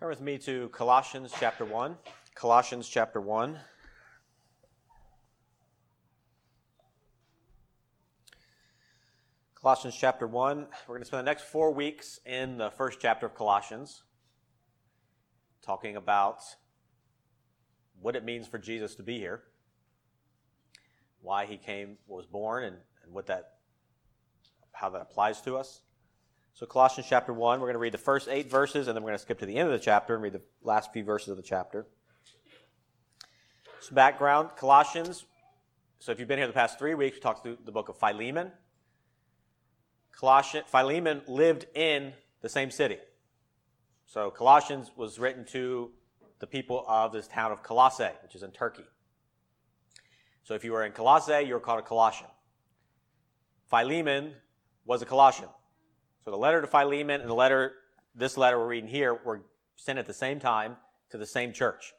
Turn with me to Colossians chapter 1. Colossians chapter 1. Colossians chapter 1. We're going to spend the next four weeks in the first chapter of Colossians, talking about what it means for Jesus to be here, why he came, was born, and, and what that, how that applies to us. So, Colossians chapter 1, we're going to read the first eight verses, and then we're going to skip to the end of the chapter and read the last few verses of the chapter. Some background Colossians. So, if you've been here the past three weeks, we talked through the book of Philemon. Colossian, Philemon lived in the same city. So, Colossians was written to the people of this town of Colossae, which is in Turkey. So, if you were in Colossae, you were called a Colossian. Philemon was a Colossian. So the letter to Philemon and the letter, this letter we're reading here, were sent at the same time to the same church.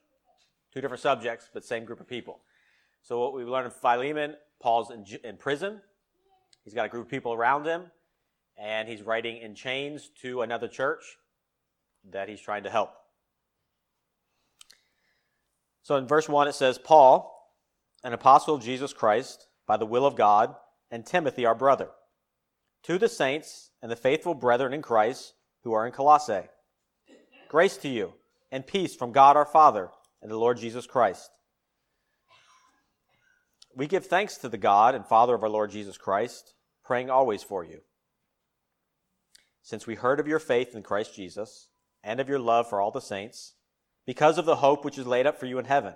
Two different subjects, but same group of people. So what we've learned in Philemon, Paul's in, in prison. He's got a group of people around him, and he's writing in chains to another church that he's trying to help. So in verse 1, it says, Paul, an apostle of Jesus Christ, by the will of God, and Timothy, our brother to the saints and the faithful brethren in Christ who are in Colossae. Grace to you and peace from God our Father and the Lord Jesus Christ. We give thanks to the God and Father of our Lord Jesus Christ, praying always for you. Since we heard of your faith in Christ Jesus and of your love for all the saints, because of the hope which is laid up for you in heaven,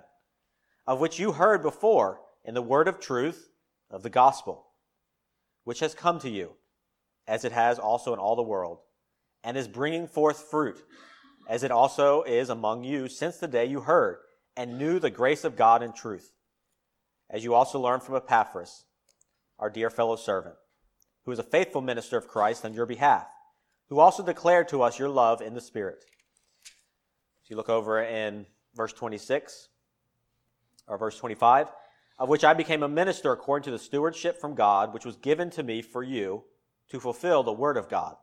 of which you heard before in the word of truth of the gospel, which has come to you as it has also in all the world, and is bringing forth fruit, as it also is among you since the day you heard and knew the grace of God in truth, as you also learned from Epaphras, our dear fellow servant, who is a faithful minister of Christ on your behalf, who also declared to us your love in the Spirit. If you look over in verse 26 or verse 25, of which I became a minister according to the stewardship from God, which was given to me for you to fulfill the word of God.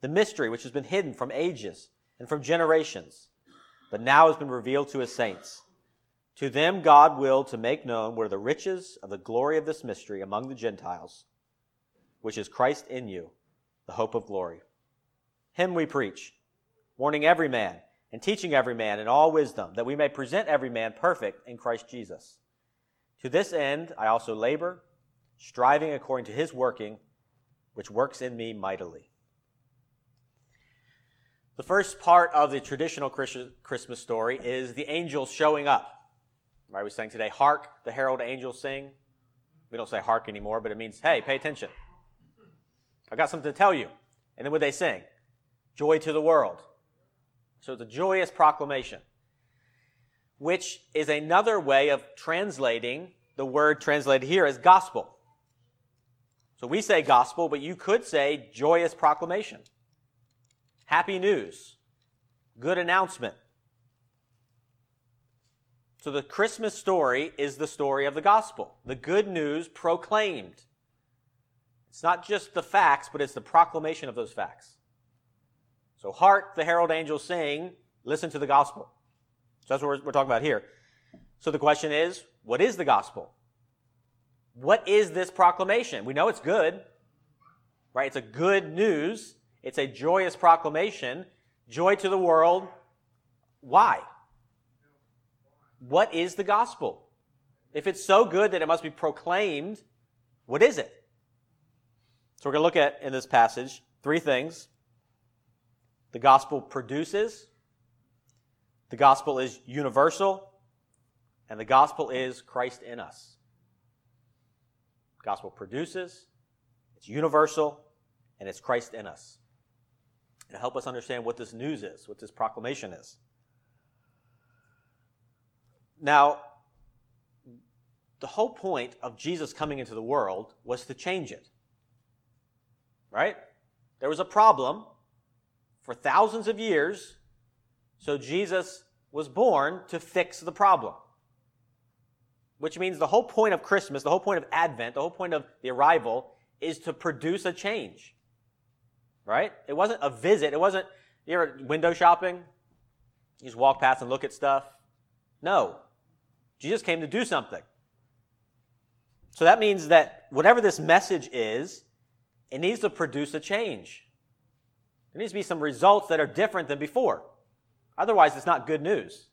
The mystery which has been hidden from ages and from generations, but now has been revealed to his saints. To them God willed to make known what are the riches of the glory of this mystery among the Gentiles, which is Christ in you, the hope of glory. Him we preach, warning every man and teaching every man in all wisdom, that we may present every man perfect in Christ Jesus. To this end I also labor, striving according to his working which works in me mightily. The first part of the traditional Christmas story is the angels showing up. Right, we sang today, Hark, the herald angels sing. We don't say hark anymore, but it means, hey, pay attention. I got something to tell you. And then what they sing? Joy to the world. So it's a joyous proclamation, which is another way of translating the word translated here as gospel. So we say gospel, but you could say joyous proclamation. Happy news. Good announcement. So the Christmas story is the story of the gospel, the good news proclaimed. It's not just the facts, but it's the proclamation of those facts. So hark the herald angels sing, listen to the gospel. So that's what we're, we're talking about here. So the question is, what is the gospel? What is this proclamation? We know it's good, right? It's a good news. It's a joyous proclamation. Joy to the world. Why? What is the gospel? If it's so good that it must be proclaimed, what is it? So we're going to look at in this passage three things. The gospel produces, the gospel is universal, and the gospel is Christ in us gospel produces, it's universal, and it's Christ in us. To help us understand what this news is, what this proclamation is. Now, the whole point of Jesus coming into the world was to change it. Right? There was a problem for thousands of years, so Jesus was born to fix the problem which means the whole point of Christmas, the whole point of Advent, the whole point of the arrival is to produce a change. Right? It wasn't a visit. It wasn't, you ever window shopping? You just walk past and look at stuff. No. Jesus came to do something. So that means that whatever this message is, it needs to produce a change. There needs to be some results that are different than before. Otherwise, it's not good news.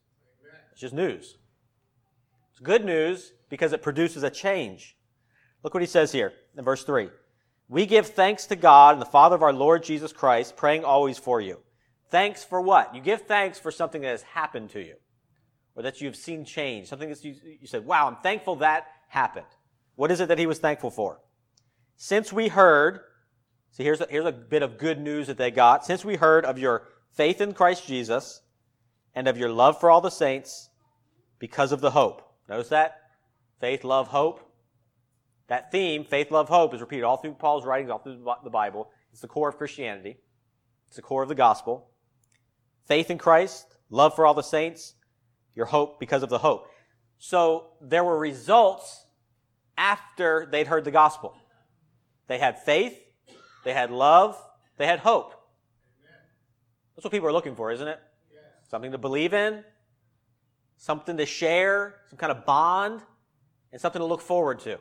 It's just news. It's good news because it produces a change. Look what he says here in verse 3. We give thanks to God and the Father of our Lord Jesus Christ, praying always for you. Thanks for what? You give thanks for something that has happened to you or that you've seen change, something that you, you said, wow, I'm thankful that happened. What is it that he was thankful for? Since we heard, see, here's a, here's a bit of good news that they got. Since we heard of your faith in Christ Jesus and of your love for all the saints because of the hope. Notice that? Faith, love, hope. That theme, faith, love, hope, is repeated all through Paul's writings, all through the Bible. It's the core of Christianity. It's the core of the gospel. Faith in Christ, love for all the saints, your hope because of the hope. So there were results after they'd heard the gospel. They had faith, they had love, they had hope. That's what people are looking for, isn't it? Something to believe in, something to share, some kind of bond, and something to look forward to.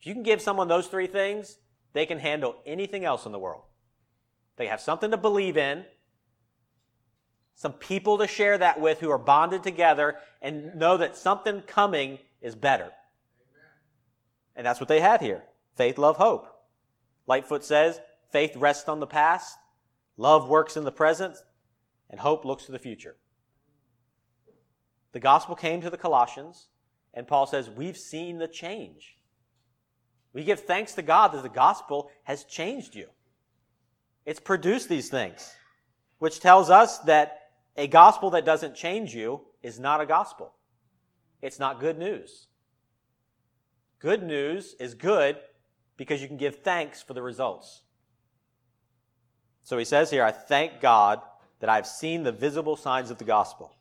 If you can give someone those three things, they can handle anything else in the world. They have something to believe in, some people to share that with who are bonded together and know that something coming is better. And that's what they had here. Faith, love, hope. Lightfoot says, faith rests on the past, love works in the present, and hope looks to the future. The gospel came to the Colossians, and Paul says, We've seen the change. We give thanks to God that the gospel has changed you. It's produced these things, which tells us that a gospel that doesn't change you is not a gospel. It's not good news. Good news is good because you can give thanks for the results. So he says here, I thank God that I've seen the visible signs of the gospel.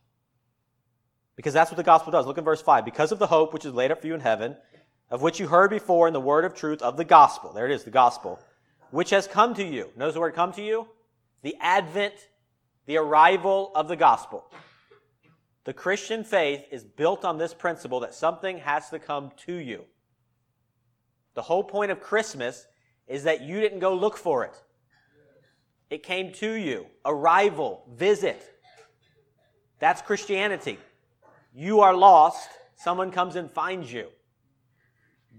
Because that's what the gospel does. Look at verse 5. Because of the hope which is laid up for you in heaven, of which you heard before in the word of truth of the gospel. There it is, the gospel, which has come to you. Notice the word come to you? The advent, the arrival of the gospel. The Christian faith is built on this principle that something has to come to you. The whole point of Christmas is that you didn't go look for it. It came to you. Arrival, visit. That's Christianity. You are lost, someone comes and finds you.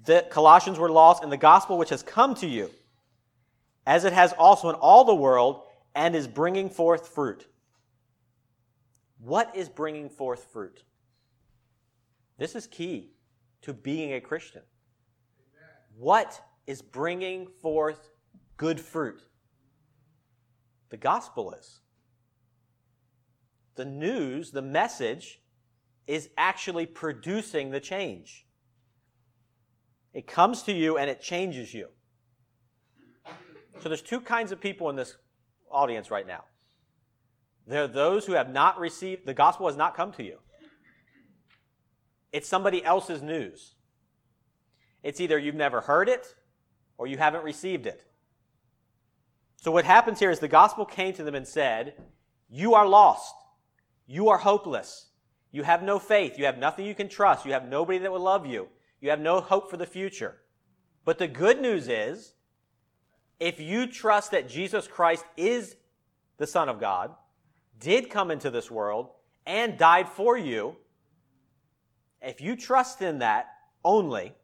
The Colossians were lost in the gospel which has come to you, as it has also in all the world, and is bringing forth fruit. What is bringing forth fruit? This is key to being a Christian. What is bringing forth good fruit? The gospel is. The news, the message, is actually producing the change. It comes to you and it changes you. So there's two kinds of people in this audience right now. There are those who have not received, the gospel has not come to you. It's somebody else's news. It's either you've never heard it or you haven't received it. So what happens here is the gospel came to them and said, You are lost. You are hopeless. You have no faith. You have nothing you can trust. You have nobody that will love you. You have no hope for the future. But the good news is, if you trust that Jesus Christ is the Son of God, did come into this world, and died for you, if you trust in that only,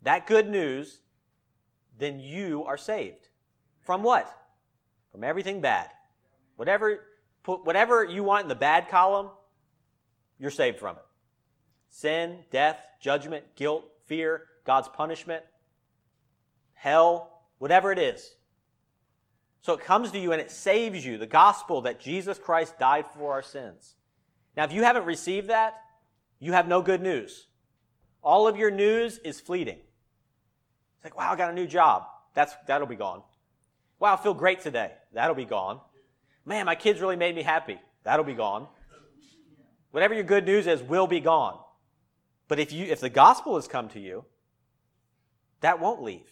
that good news, then you are saved. From what? From everything bad. Whatever, put whatever you want in the bad column, you're saved from it. Sin, death, judgment, guilt, fear, God's punishment, hell, whatever it is. So it comes to you and it saves you, the gospel that Jesus Christ died for our sins. Now, if you haven't received that, you have no good news. All of your news is fleeting. It's like, wow, I got a new job. That's, that'll be gone. Wow, I feel great today. That'll be gone. Man, my kids really made me happy. That'll be gone. Whatever your good news is will be gone. But if you if the gospel has come to you, that won't leave.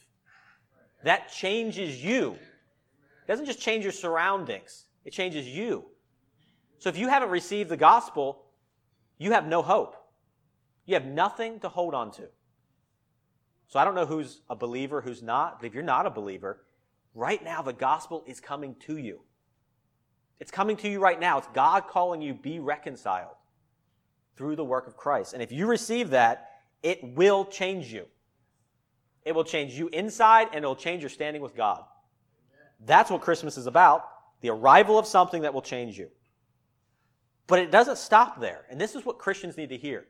That changes you. It doesn't just change your surroundings, it changes you. So if you haven't received the gospel, you have no hope. You have nothing to hold on to. So I don't know who's a believer, who's not, but if you're not a believer, right now the gospel is coming to you. It's coming to you right now. It's God calling you, be reconciled through the work of Christ. And if you receive that, it will change you. It will change you inside and it will change your standing with God. That's what Christmas is about the arrival of something that will change you. But it doesn't stop there. And this is what Christians need to hear.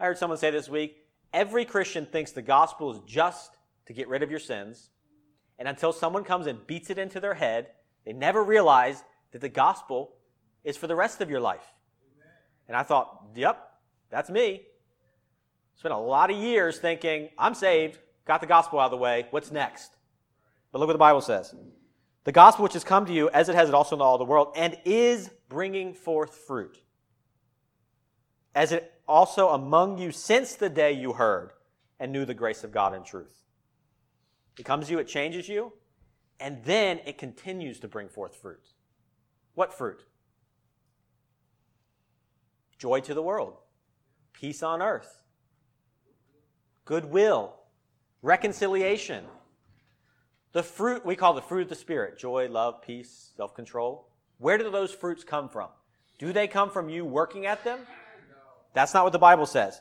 I heard someone say this week every Christian thinks the gospel is just to get rid of your sins. And until someone comes and beats it into their head, they never realize that the gospel is for the rest of your life. And I thought, yep, that's me. Spent a lot of years thinking, I'm saved, got the gospel out of the way, what's next? But look what the Bible says. The gospel which has come to you, as it has it also in all the world, and is bringing forth fruit. As it also among you since the day you heard and knew the grace of God in truth. It comes to you, it changes you, and then it continues to bring forth fruit. What fruit? Joy to the world, peace on earth, goodwill, reconciliation. The fruit we call the fruit of the Spirit joy, love, peace, self control. Where do those fruits come from? Do they come from you working at them? That's not what the Bible says.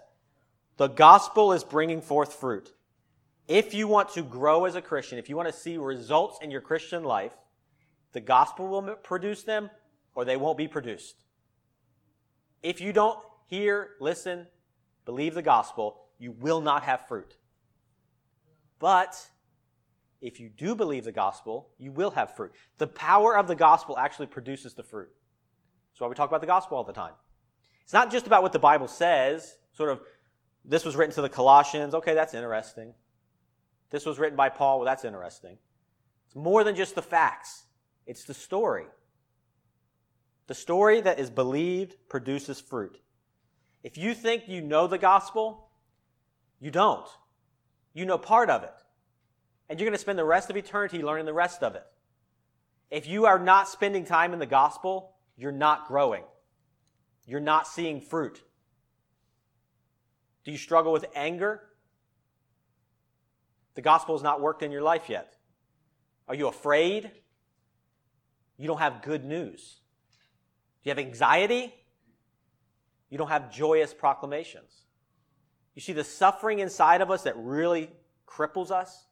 The gospel is bringing forth fruit. If you want to grow as a Christian, if you want to see results in your Christian life, the gospel will produce them or they won't be produced. If you don't hear, listen, believe the gospel, you will not have fruit. But if you do believe the gospel, you will have fruit. The power of the gospel actually produces the fruit. That's why we talk about the gospel all the time. It's not just about what the Bible says, sort of, this was written to the Colossians. Okay, that's interesting. This was written by Paul. Well, that's interesting. It's more than just the facts, it's the story. The story that is believed produces fruit. If you think you know the gospel, you don't. You know part of it. And you're going to spend the rest of eternity learning the rest of it. If you are not spending time in the gospel, you're not growing. You're not seeing fruit. Do you struggle with anger? The gospel has not worked in your life yet. Are you afraid? You don't have good news. You have anxiety? You don't have joyous proclamations. You see, the suffering inside of us that really cripples us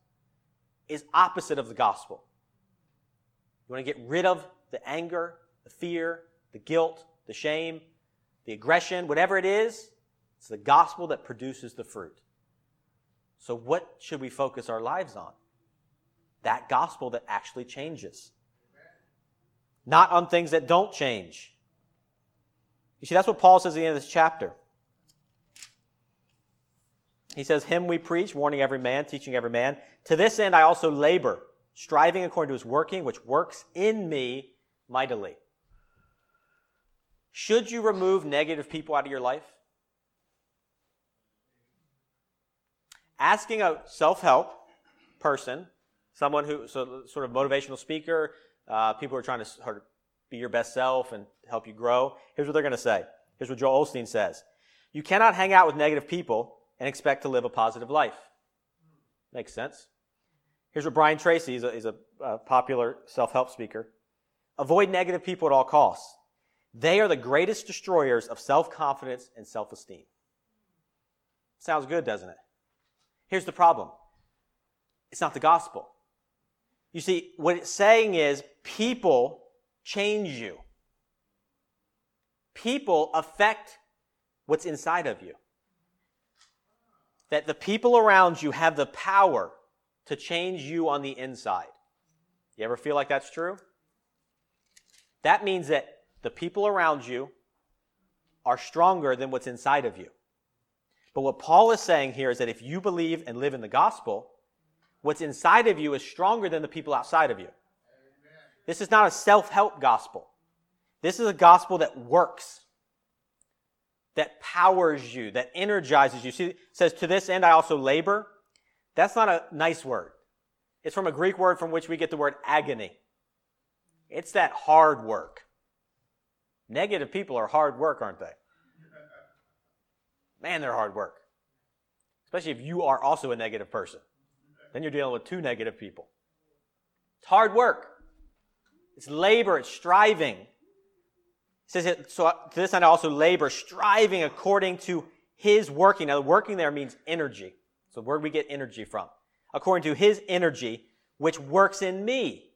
is opposite of the gospel. You want to get rid of the anger, the fear, the guilt, the shame, the aggression, whatever it is, it's the gospel that produces the fruit. So, what should we focus our lives on? That gospel that actually changes. Not on things that don't change. You see, that's what Paul says at the end of this chapter. He says, Him we preach, warning every man, teaching every man. To this end I also labor, striving according to his working, which works in me mightily. Should you remove negative people out of your life? Asking a self help person, someone who, so sort of motivational speaker, uh, people who are trying to be your best self and help you grow, here's what they're going to say. Here's what Joel Osteen says You cannot hang out with negative people and expect to live a positive life. Makes sense. Here's what Brian Tracy, he's a, he's a, a popular self help speaker. Avoid negative people at all costs. They are the greatest destroyers of self confidence and self esteem. Sounds good, doesn't it? Here's the problem it's not the gospel. You see, what it's saying is people change you, people affect what's inside of you. That the people around you have the power to change you on the inside. You ever feel like that's true? That means that the people around you are stronger than what's inside of you. But what Paul is saying here is that if you believe and live in the gospel, what's inside of you is stronger than the people outside of you. This is not a self help gospel. This is a gospel that works, that powers you, that energizes you. See, says, To this end I also labor. That's not a nice word. It's from a Greek word from which we get the word agony. It's that hard work. Negative people are hard work, aren't they? Man, they're hard work. Especially if you are also a negative person. Then you're dealing with two negative people. It's hard work. It's labor, it's striving. It says it, so uh, to this end also labor, striving according to his working. Now working there means energy. So where do we get energy from? According to his energy, which works in me.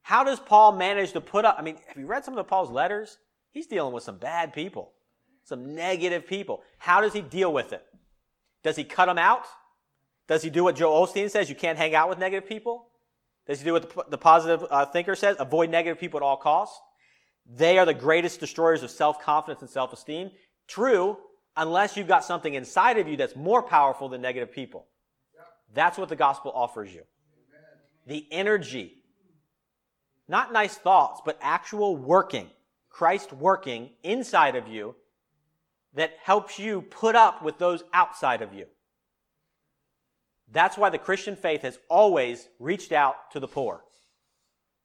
How does Paul manage to put up? I mean, have you read some of Paul's letters? He's dealing with some bad people, some negative people. How does he deal with it? Does he cut them out? Does he do what Joe Osteen says? You can't hang out with negative people? Does he do what the, positive uh, thinker says? Avoid negative people at all costs? They are the greatest destroyers of self-confidence and self-esteem. True, unless you've got something inside of you that's more powerful than negative people. That's what the gospel offers you. The energy not nice thoughts, but actual working, Christ working inside of you that helps you put up with those outside of you. That's why the Christian faith has always reached out to the poor,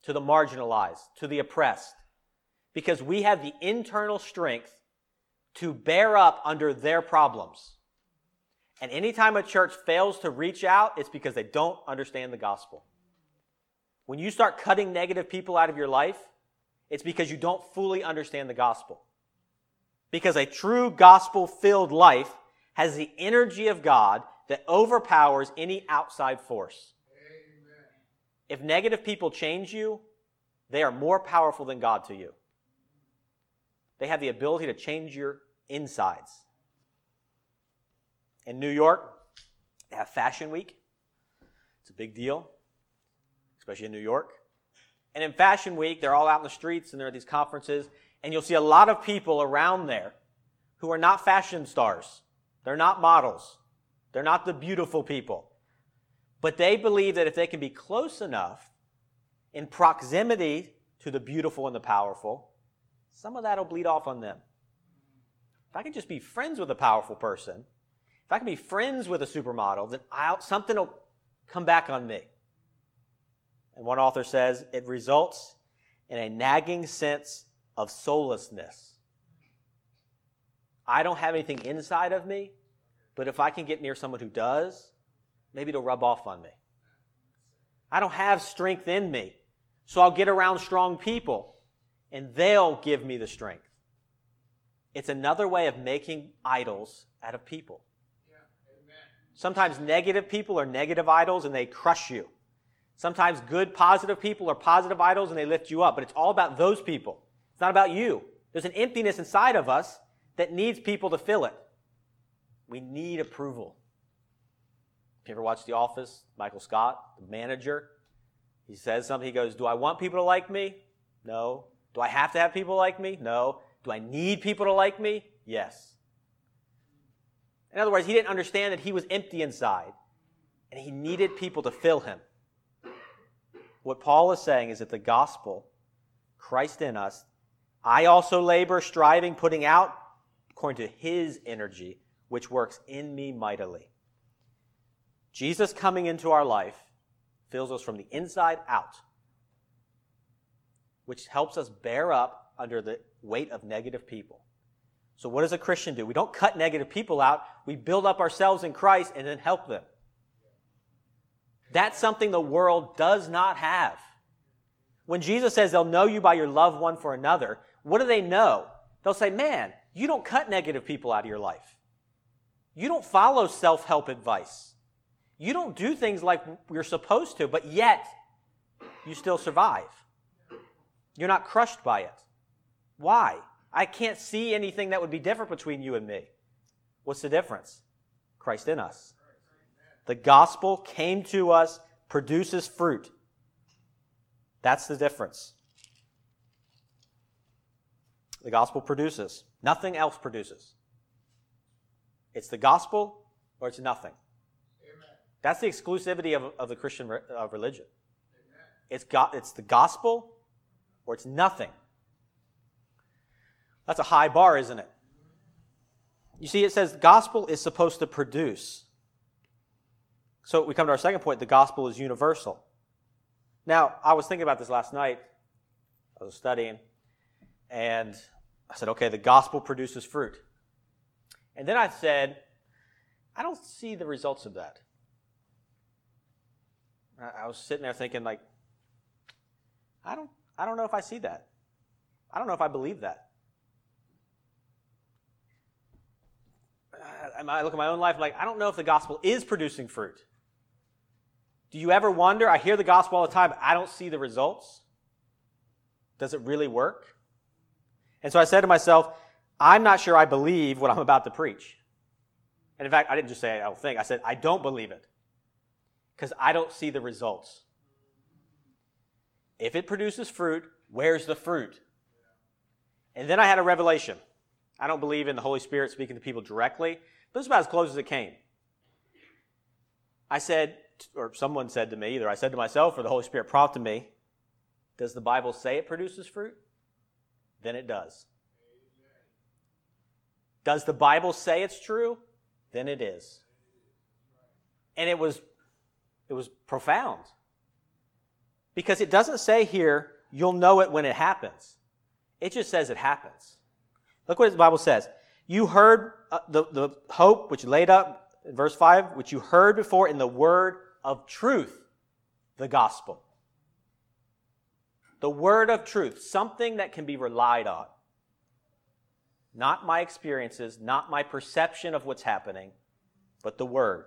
to the marginalized, to the oppressed, because we have the internal strength to bear up under their problems. And anytime a church fails to reach out, it's because they don't understand the gospel. When you start cutting negative people out of your life, it's because you don't fully understand the gospel. Because a true gospel filled life has the energy of God that overpowers any outside force. Amen. If negative people change you, they are more powerful than God to you. They have the ability to change your insides. In New York, they have Fashion Week. It's a big deal especially in New York. And in Fashion Week, they're all out in the streets and there are these conferences, and you'll see a lot of people around there who are not fashion stars. They're not models. They're not the beautiful people. But they believe that if they can be close enough in proximity to the beautiful and the powerful, some of that will bleed off on them. If I can just be friends with a powerful person, if I can be friends with a supermodel, then I'll, something will come back on me. And one author says it results in a nagging sense of soullessness. I don't have anything inside of me, but if I can get near someone who does, maybe it'll rub off on me. I don't have strength in me, so I'll get around strong people and they'll give me the strength. It's another way of making idols out of people. Sometimes negative people are negative idols and they crush you. Sometimes good, positive people are positive idols and they lift you up, but it's all about those people. It's not about you. There's an emptiness inside of us that needs people to fill it. We need approval. If you ever watched The Office, Michael Scott, the manager, he says something. He goes, Do I want people to like me? No. Do I have to have people like me? No. Do I need people to like me? Yes. In other words, he didn't understand that he was empty inside and he needed people to fill him. What Paul is saying is that the gospel, Christ in us, I also labor, striving, putting out according to his energy, which works in me mightily. Jesus coming into our life fills us from the inside out, which helps us bear up under the weight of negative people. So, what does a Christian do? We don't cut negative people out, we build up ourselves in Christ and then help them. That's something the world does not have. When Jesus says they'll know you by your love one for another, what do they know? They'll say, man, you don't cut negative people out of your life. You don't follow self help advice. You don't do things like you're supposed to, but yet you still survive. You're not crushed by it. Why? I can't see anything that would be different between you and me. What's the difference? Christ in us. The gospel came to us, produces fruit. That's the difference. The gospel produces. Nothing else produces. It's the gospel or it's nothing. Amen. That's the exclusivity of, of the Christian re, of religion. It's, got, it's the gospel or it's nothing. That's a high bar, isn't it? You see, it says gospel is supposed to produce. So we come to our second point the gospel is universal. Now, I was thinking about this last night. I was studying, And I said, okay, the gospel produces fruit. And then I said, I don't see the results of that. I was sitting there thinking, like, I don't, I don't know if I see that. I don't know if I believe that. Uh, I look at my own life, like, I don't know if the gospel is producing fruit. Do you ever wonder? I hear the gospel all the time, I don't see the results. Does it really work? And so I said to myself, I'm not sure I believe what I'm about to preach. And in fact, I didn't just say I don't think, I said I don't believe it because I don't see the results. If it produces fruit, where's the fruit? And then I had a revelation. I don't believe in the Holy Spirit speaking to people directly, but is about as close as it came. I said, or someone said to me, either I said to myself or the Holy Spirit prompted me, Does the Bible say it produces fruit? Then it does. Does the Bible say it's true? Then it is. And it was it was profound. Because it doesn't say here, you'll know it when it happens. It just says it happens. Look what the Bible says. You heard uh, the, the hope which laid up in verse 5, which you heard before in the word of truth, the gospel. The word of truth, something that can be relied on. Not my experiences, not my perception of what's happening, but the word.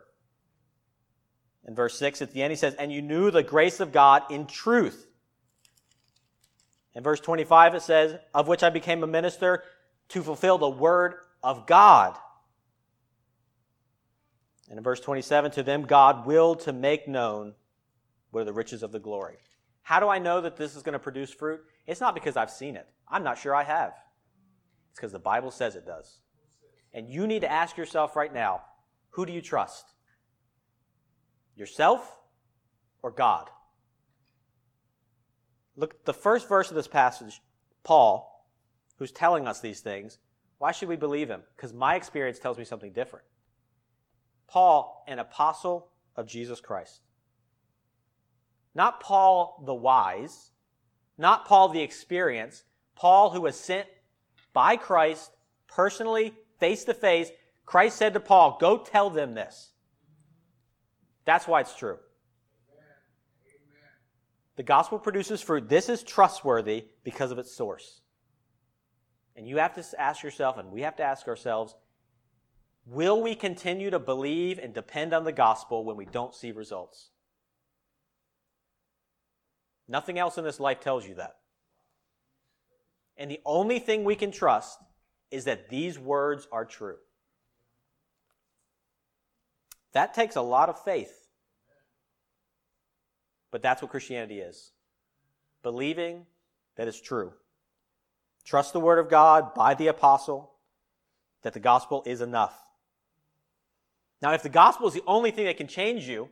In verse 6 at the end, he says, And you knew the grace of God in truth. In verse 25, it says, Of which I became a minister to fulfill the word of God. And in verse 27, to them God willed to make known what are the riches of the glory. How do I know that this is going to produce fruit? It's not because I've seen it. I'm not sure I have. It's because the Bible says it does. And you need to ask yourself right now who do you trust? Yourself or God? Look at the first verse of this passage, Paul, who's telling us these things. Why should we believe him? Because my experience tells me something different. Paul, an apostle of Jesus Christ. Not Paul the wise, not Paul the experienced, Paul who was sent by Christ personally, face to face. Christ said to Paul, Go tell them this. That's why it's true. The gospel produces fruit. This is trustworthy because of its source. And you have to ask yourself, and we have to ask ourselves, will we continue to believe and depend on the gospel when we don't see results? Nothing else in this life tells you that. And the only thing we can trust is that these words are true. That takes a lot of faith. But that's what Christianity is believing that it's true. Trust the Word of God by the apostle that the gospel is enough. Now, if the gospel is the only thing that can change you,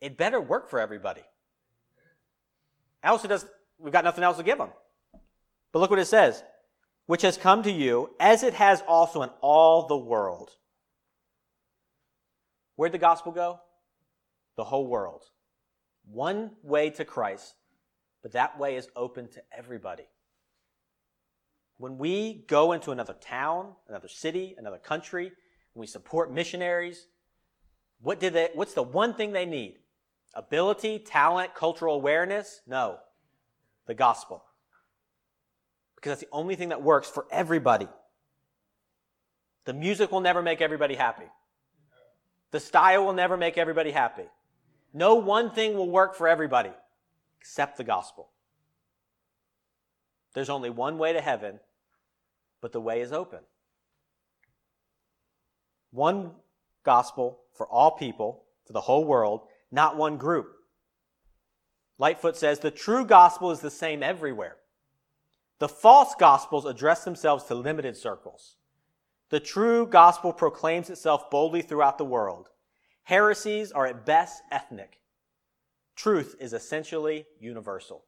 it better work for everybody. Else, it does, we've got nothing else to give them. But look what it says which has come to you, as it has also in all the world. Where'd the gospel go? The whole world. One way to Christ, but that way is open to everybody. When we go into another town, another city, another country, when we support missionaries, what did they, what's the one thing they need? Ability, talent, cultural awareness? No. The gospel. Because that's the only thing that works for everybody. The music will never make everybody happy. The style will never make everybody happy. No one thing will work for everybody except the gospel. There's only one way to heaven, but the way is open. One gospel for all people, for the whole world, not one group. Lightfoot says the true gospel is the same everywhere. The false gospels address themselves to limited circles. The true gospel proclaims itself boldly throughout the world. Heresies are at best ethnic. Truth is essentially universal.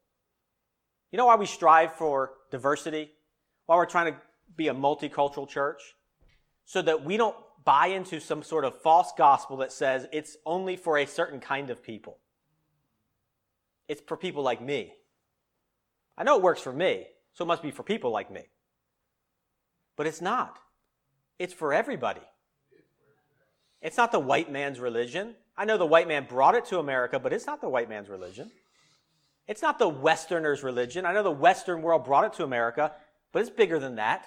You know why we strive for diversity? Why we're trying to be a multicultural church? So that we don't buy into some sort of false gospel that says it's only for a certain kind of people. It's for people like me. I know it works for me, so it must be for people like me. But it's not. It's for everybody. It's not the white man's religion. I know the white man brought it to America, but it's not the white man's religion. It's not the Westerner's religion. I know the Western world brought it to America, but it's bigger than that.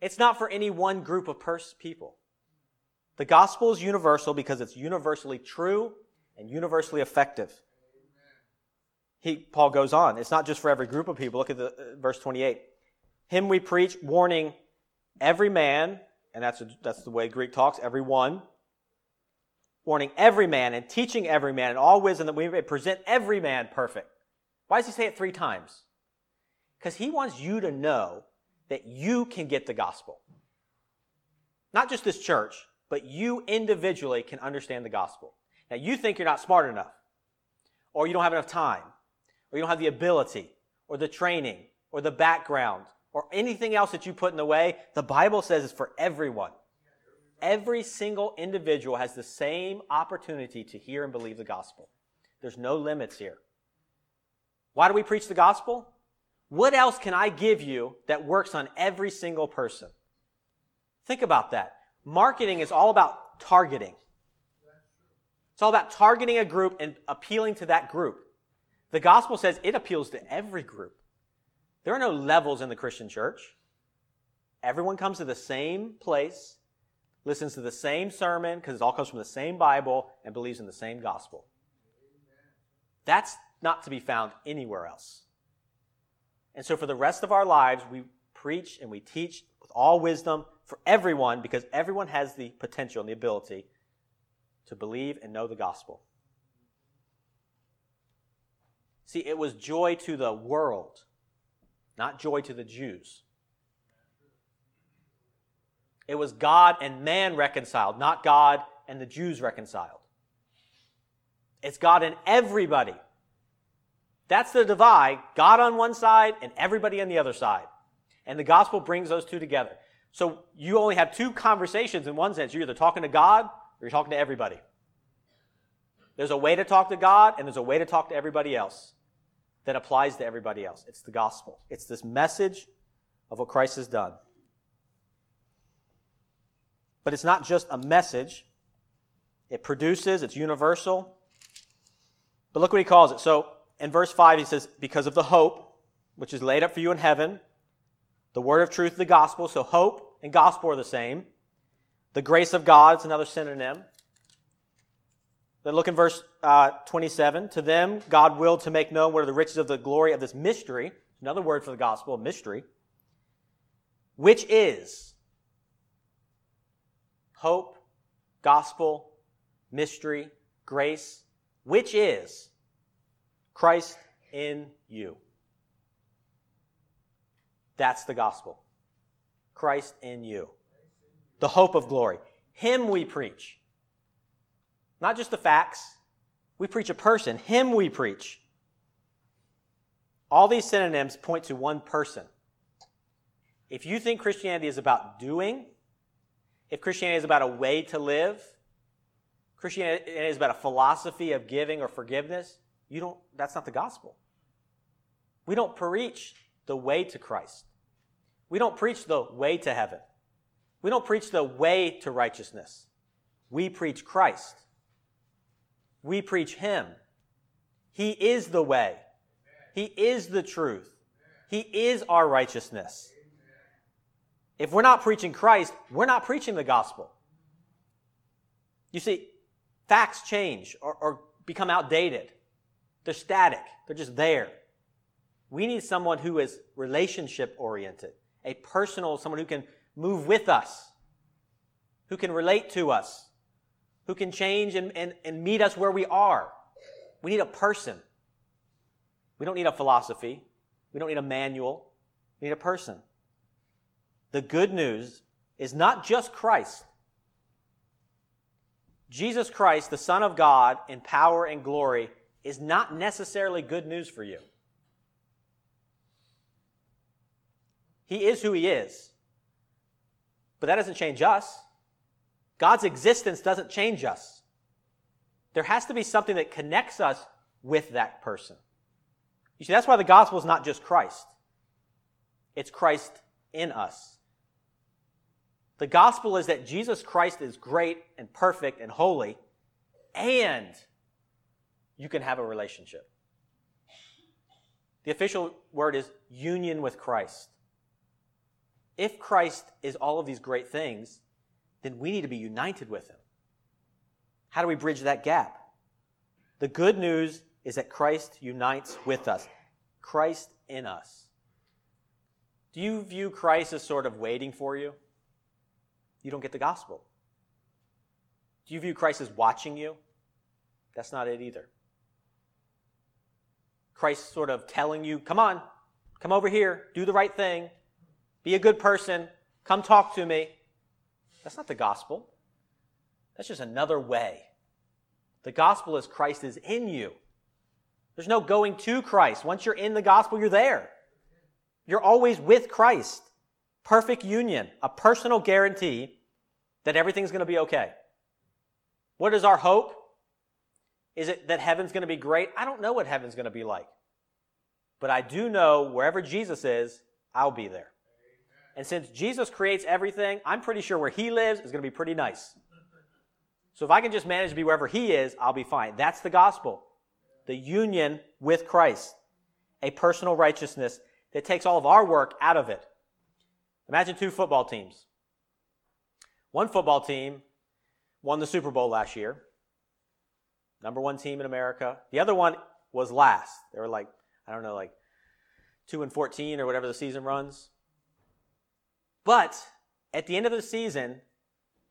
It's not for any one group of pers- people. The gospel is universal because it's universally true and universally effective. He, Paul goes on. It's not just for every group of people. Look at the uh, verse 28. Him we preach, warning every man, and that's, a, that's the way Greek talks, every one, warning every man and teaching every man in all wisdom that we may present every man perfect. Why does he say it three times? Because he wants you to know that you can get the gospel. Not just this church, but you individually can understand the gospel. Now, you think you're not smart enough, or you don't have enough time, or you don't have the ability, or the training, or the background, or anything else that you put in the way. The Bible says it's for everyone. Every single individual has the same opportunity to hear and believe the gospel. There's no limits here. Why do we preach the gospel? What else can I give you that works on every single person? Think about that. Marketing is all about targeting. It's all about targeting a group and appealing to that group. The gospel says it appeals to every group. There are no levels in the Christian church. Everyone comes to the same place, listens to the same sermon because it all comes from the same Bible and believes in the same gospel. That's not to be found anywhere else. And so for the rest of our lives, we preach and we teach with all wisdom for everyone because everyone has the potential and the ability to believe and know the gospel. See, it was joy to the world, not joy to the Jews. It was God and man reconciled, not God and the Jews reconciled. It's God and everybody that's the divide. God on one side and everybody on the other side. And the gospel brings those two together. So you only have two conversations in one sense. You're either talking to God or you're talking to everybody. There's a way to talk to God and there's a way to talk to everybody else that applies to everybody else. It's the gospel. It's this message of what Christ has done. But it's not just a message. It produces, it's universal. But look what he calls it. So in verse 5, he says, Because of the hope which is laid up for you in heaven, the word of truth, the gospel. So hope and gospel are the same. The grace of God is another synonym. Then look in verse uh, 27. To them, God willed to make known what are the riches of the glory of this mystery. Another word for the gospel, mystery. Which is hope, gospel, mystery, grace. Which is Christ in you. That's the gospel. Christ in you. The hope of glory. Him we preach. Not just the facts. We preach a person. Him we preach. All these synonyms point to one person. If you think Christianity is about doing, if Christianity is about a way to live, Christianity is about a philosophy of giving or forgiveness, you don't, that's not the gospel. We don't preach the way to Christ. We don't preach the way to heaven. We don't preach the way to righteousness. We preach Christ. We preach Him. He is the way. He is the truth. He is our righteousness. If we're not preaching Christ, we're not preaching the gospel. You see, facts change or, or become outdated. They're static. They're just there. We need someone who is relationship oriented, a personal, someone who can move with us, who can relate to us, who can change and, and, and meet us where we are. We need a person. We don't need a philosophy. We don't need a manual. We need a person. The good news is not just Christ. Jesus Christ, the Son of God, in power and glory, is not necessarily good news for you. He is who he is. But that doesn't change us. God's existence doesn't change us. There has to be something that connects us with that person. You see, that's why the gospel is not just Christ. it's Christ in us. The gospel is that Jesus Christ is great and perfect and holy, and you can have a relationship. The official word is union with Christ. If Christ is all of these great things, then we need to be united with him. How do we bridge that gap? The good news is that Christ unites with us, Christ in us. Do you view Christ as sort of waiting for you? You don't get the gospel. Do you view Christ as watching you? That's not it either. Christ sort of telling you, come on, come over here, do the right thing, be a good person, come talk to me. That's not the gospel. That's just another way. The gospel is Christ is in you. There's no going to Christ. Once you're in the gospel, you're there. You're always with Christ. Perfect union, a personal guarantee that everything's going to be okay. What is our hope? Is it that heaven's going to be great? I don't know what heaven's going to be like. But I do know wherever Jesus is, I'll be there. And since Jesus creates everything, I'm pretty sure where he lives is going to be pretty nice. So if I can just manage to be wherever he is, I'll be fine. That's the gospel. The union with Christ. A personal righteousness that takes all of our work out of it. Imagine two football teams. One football team won the Super Bowl last year. Number one team in America. The other one was last. They were like, I don't know, like 2 and 14 or whatever the season runs. But at the end of the season,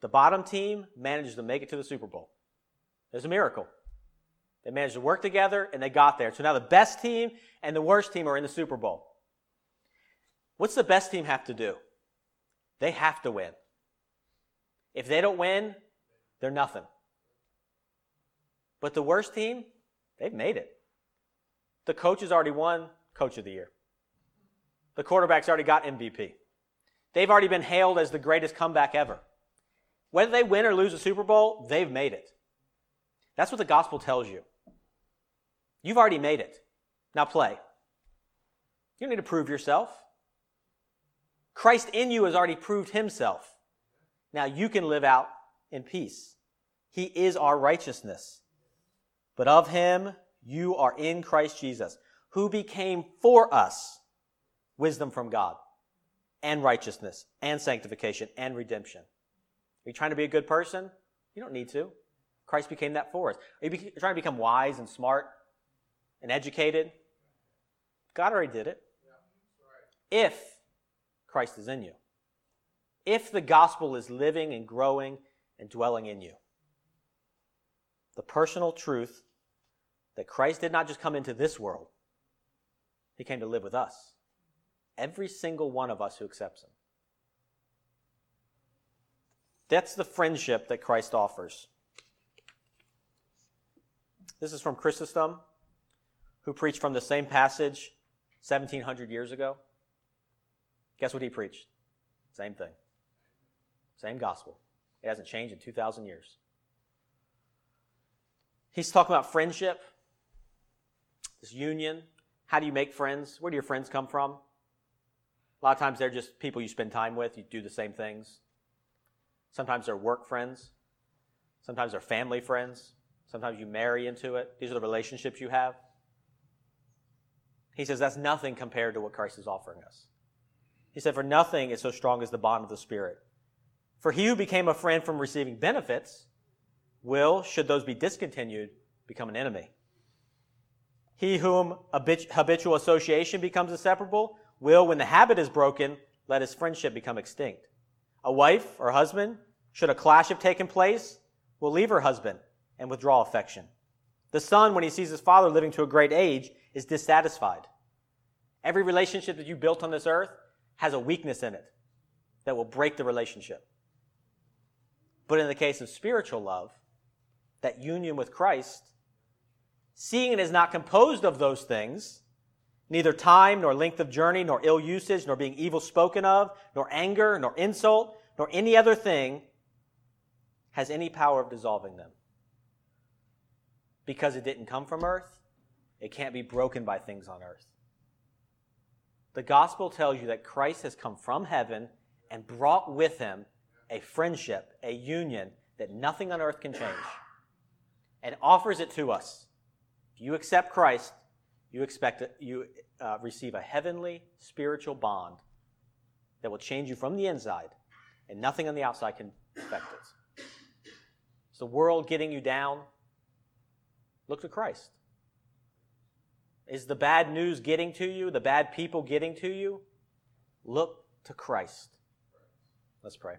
the bottom team managed to make it to the Super Bowl. There's a miracle. They managed to work together and they got there. So now the best team and the worst team are in the Super Bowl. What's the best team have to do? They have to win. If they don't win, they're nothing. But the worst team, they've made it. The coach has already won Coach of the Year. The quarterback's already got MVP. They've already been hailed as the greatest comeback ever. Whether they win or lose a Super Bowl, they've made it. That's what the gospel tells you. You've already made it. Now play. You don't need to prove yourself. Christ in you has already proved himself. Now you can live out in peace. He is our righteousness. But of him you are in Christ Jesus, who became for us wisdom from God and righteousness and sanctification and redemption. Are you trying to be a good person? You don't need to. Christ became that for us. Are you trying to become wise and smart and educated? God already did it. If Christ is in you. If the gospel is living and growing and dwelling in you. The personal truth that Christ did not just come into this world, He came to live with us. Every single one of us who accepts Him. That's the friendship that Christ offers. This is from Chrysostom, who preached from the same passage 1700 years ago. Guess what he preached? Same thing. Same gospel. It hasn't changed in 2,000 years. He's talking about friendship, this union. How do you make friends? Where do your friends come from? A lot of times they're just people you spend time with, you do the same things. Sometimes they're work friends. Sometimes they're family friends. Sometimes you marry into it. These are the relationships you have. He says that's nothing compared to what Christ is offering us. He said, For nothing is so strong as the bond of the Spirit. For he who became a friend from receiving benefits will, should those be discontinued, become an enemy. He whom habitual association becomes inseparable will, when the habit is broken, let his friendship become extinct. A wife or husband, should a clash have taken place, will leave her husband and withdraw affection. The son, when he sees his father living to a great age, is dissatisfied. Every relationship that you built on this earth has a weakness in it that will break the relationship. But in the case of spiritual love, that union with Christ, seeing it is not composed of those things, neither time, nor length of journey, nor ill usage, nor being evil spoken of, nor anger, nor insult, nor any other thing, has any power of dissolving them. Because it didn't come from earth, it can't be broken by things on earth. The gospel tells you that Christ has come from heaven and brought with him a friendship, a union that nothing on earth can change, and offers it to us. If you accept Christ, you expect it, you uh, receive a heavenly spiritual bond that will change you from the inside, and nothing on the outside can affect it. Is the world getting you down? Look to Christ. Is the bad news getting to you? The bad people getting to you? Look to Christ. Let's pray.